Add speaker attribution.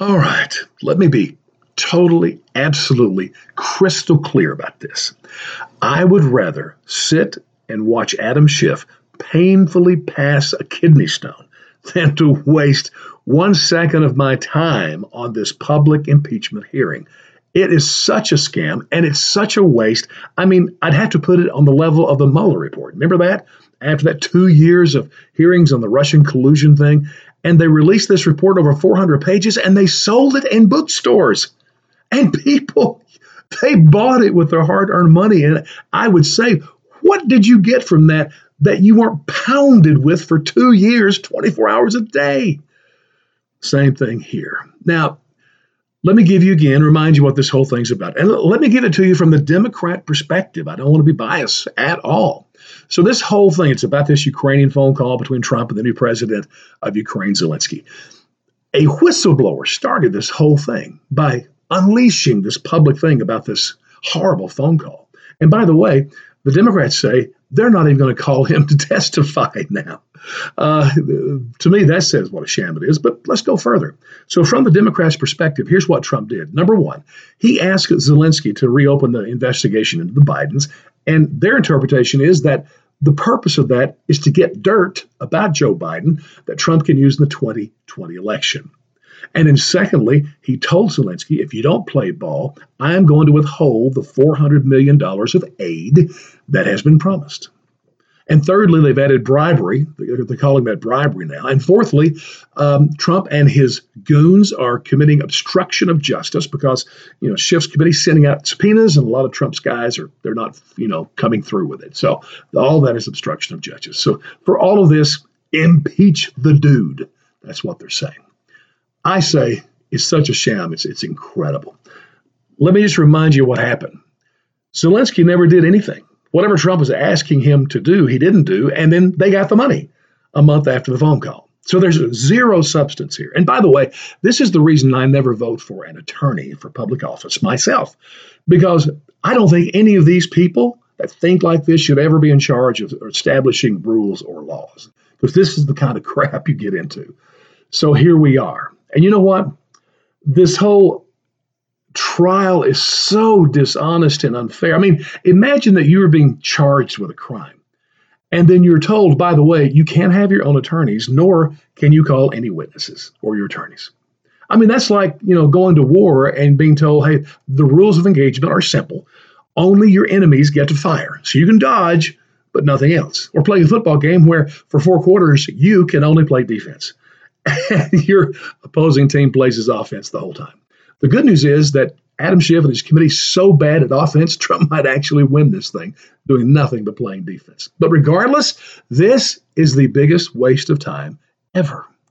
Speaker 1: All right, let me be totally, absolutely crystal clear about this. I would rather sit and watch Adam Schiff painfully pass a kidney stone than to waste one second of my time on this public impeachment hearing. It is such a scam and it's such a waste. I mean, I'd have to put it on the level of the Mueller report. Remember that? After that two years of hearings on the Russian collusion thing, and they released this report over 400 pages and they sold it in bookstores. And people, they bought it with their hard earned money. And I would say, what did you get from that that you weren't pounded with for two years, 24 hours a day? Same thing here. Now, let me give you again, remind you what this whole thing's about. And let me give it to you from the Democrat perspective. I don't want to be biased at all. So, this whole thing, it's about this Ukrainian phone call between Trump and the new president of Ukraine, Zelensky. A whistleblower started this whole thing by unleashing this public thing about this horrible phone call. And by the way, the Democrats say they're not even going to call him to testify now. Uh, to me, that says what a sham it is. But let's go further. So, from the Democrats' perspective, here's what Trump did. Number one, he asked Zelensky to reopen the investigation into the Bidens. And their interpretation is that the purpose of that is to get dirt about Joe Biden that Trump can use in the 2020 election. And then, secondly, he told Zelensky, if you don't play ball, I am going to withhold the $400 million of aid that has been promised. And thirdly, they've added bribery. They're calling that bribery now. And fourthly, um, Trump and his goons are committing obstruction of justice because, you know, Schiff's committee sending out subpoenas, and a lot of Trump's guys are they're not, you know, coming through with it. So all that is obstruction of justice. So for all of this, impeach the dude. That's what they're saying. I say it's such a sham. It's it's incredible. Let me just remind you what happened. Zelensky never did anything. Whatever Trump was asking him to do, he didn't do, and then they got the money a month after the phone call. So there's zero substance here. And by the way, this is the reason I never vote for an attorney for public office myself, because I don't think any of these people that think like this should ever be in charge of establishing rules or laws, because this is the kind of crap you get into. So here we are. And you know what? This whole trial is so dishonest and unfair. I mean, imagine that you are being charged with a crime. And then you're told, by the way, you can't have your own attorneys, nor can you call any witnesses or your attorneys. I mean, that's like, you know, going to war and being told, hey, the rules of engagement are simple. Only your enemies get to fire. So you can dodge, but nothing else. Or playing a football game where for four quarters you can only play defense. And your opposing team plays his offense the whole time. The good news is that Adam Schiff and his committee so bad at offense, Trump might actually win this thing, doing nothing but playing defense. But regardless, this is the biggest waste of time ever.